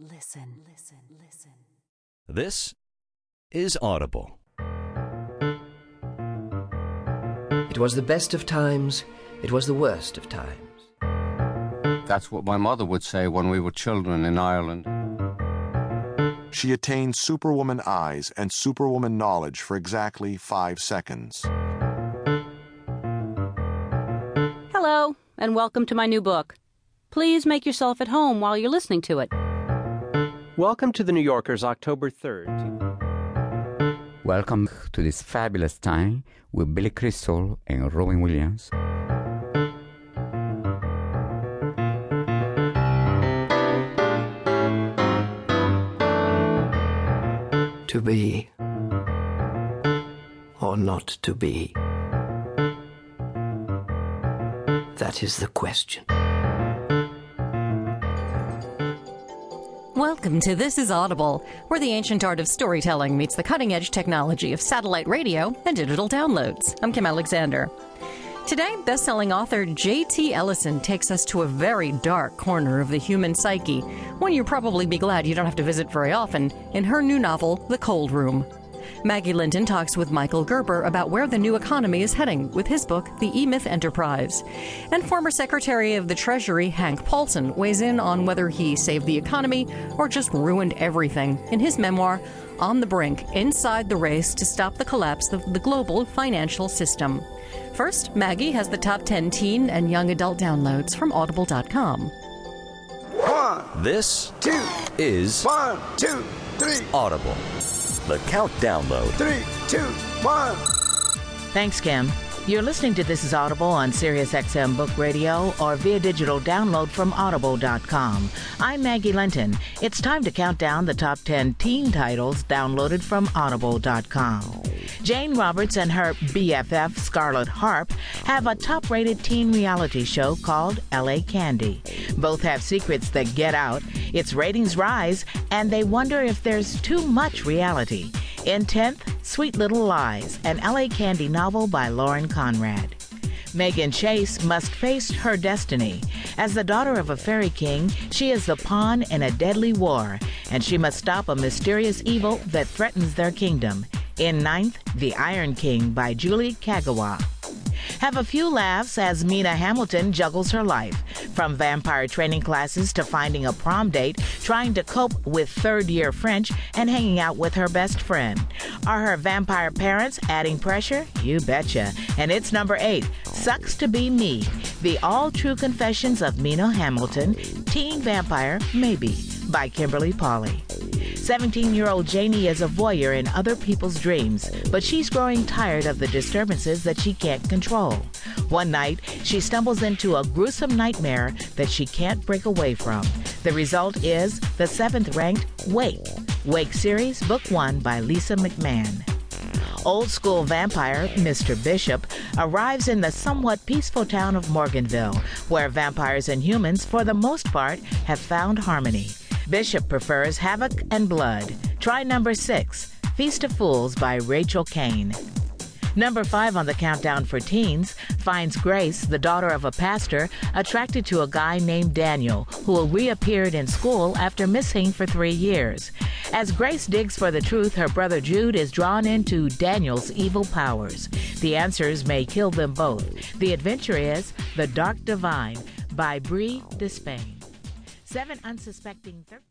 Listen, listen, listen. This is Audible. It was the best of times, it was the worst of times. That's what my mother would say when we were children in Ireland. She attained superwoman eyes and superwoman knowledge for exactly five seconds. Hello, and welcome to my new book. Please make yourself at home while you're listening to it. Welcome to the New Yorker's October 3rd. Welcome to this fabulous time with Billy Crystal and Robin Williams. To be or not to be? That is the question. Welcome to This is Audible, where the ancient art of storytelling meets the cutting edge technology of satellite radio and digital downloads. I'm Kim Alexander. Today, best-selling author J.T. Ellison takes us to a very dark corner of the human psyche, one you'll probably be glad you don't have to visit very often, in her new novel, The Cold Room. Maggie Linton talks with Michael Gerber about where the new economy is heading with his book, The E Myth Enterprise. And former Secretary of the Treasury Hank Paulson weighs in on whether he saved the economy or just ruined everything in his memoir, On the Brink Inside the Race to Stop the Collapse of the Global Financial System. First, Maggie has the top 10 teen and young adult downloads from audible.com. One, this two, is one, two, three, Audible. The Count Download. Three, two, one. Thanks, Kim. You're listening to This is Audible on SiriusXM Book Radio or via digital download from audible.com. I'm Maggie Linton. It's time to count down the top 10 teen titles downloaded from audible.com. Jane Roberts and her BFF, Scarlett Harp, have a top rated teen reality show called LA Candy. Both have secrets that get out, its ratings rise, and they wonder if there's too much reality. In 10th, Sweet Little Lies, an LA Candy novel by Lauren Conrad. Megan Chase must face her destiny. As the daughter of a fairy king, she is the pawn in a deadly war, and she must stop a mysterious evil that threatens their kingdom. In ninth, The Iron King by Julie Kagawa. Have a few laughs as Mina Hamilton juggles her life, from vampire training classes to finding a prom date, trying to cope with third year French, and hanging out with her best friend. Are her vampire parents adding pressure? You betcha. And it's number eight Sucks to Be Me, the all true confessions of Mina Hamilton, teen vampire, maybe, by Kimberly Pauley. 17 year old Janie is a voyeur in other people's dreams, but she's growing tired of the disturbances that she can't control. One night, she stumbles into a gruesome nightmare that she can't break away from. The result is the seventh ranked Wake. Wake series, book one by Lisa McMann. Old school vampire, Mr. Bishop, arrives in the somewhat peaceful town of Morganville, where vampires and humans, for the most part, have found harmony. Bishop prefers Havoc and Blood. Try number six, Feast of Fools by Rachel Caine. Number five on the countdown for teens finds Grace, the daughter of a pastor, attracted to a guy named Daniel, who reappeared in school after missing for three years. As Grace digs for the truth, her brother Jude is drawn into Daniel's evil powers. The answers may kill them both. The adventure is The Dark Divine by Bree Despain. Seven unsuspecting 13.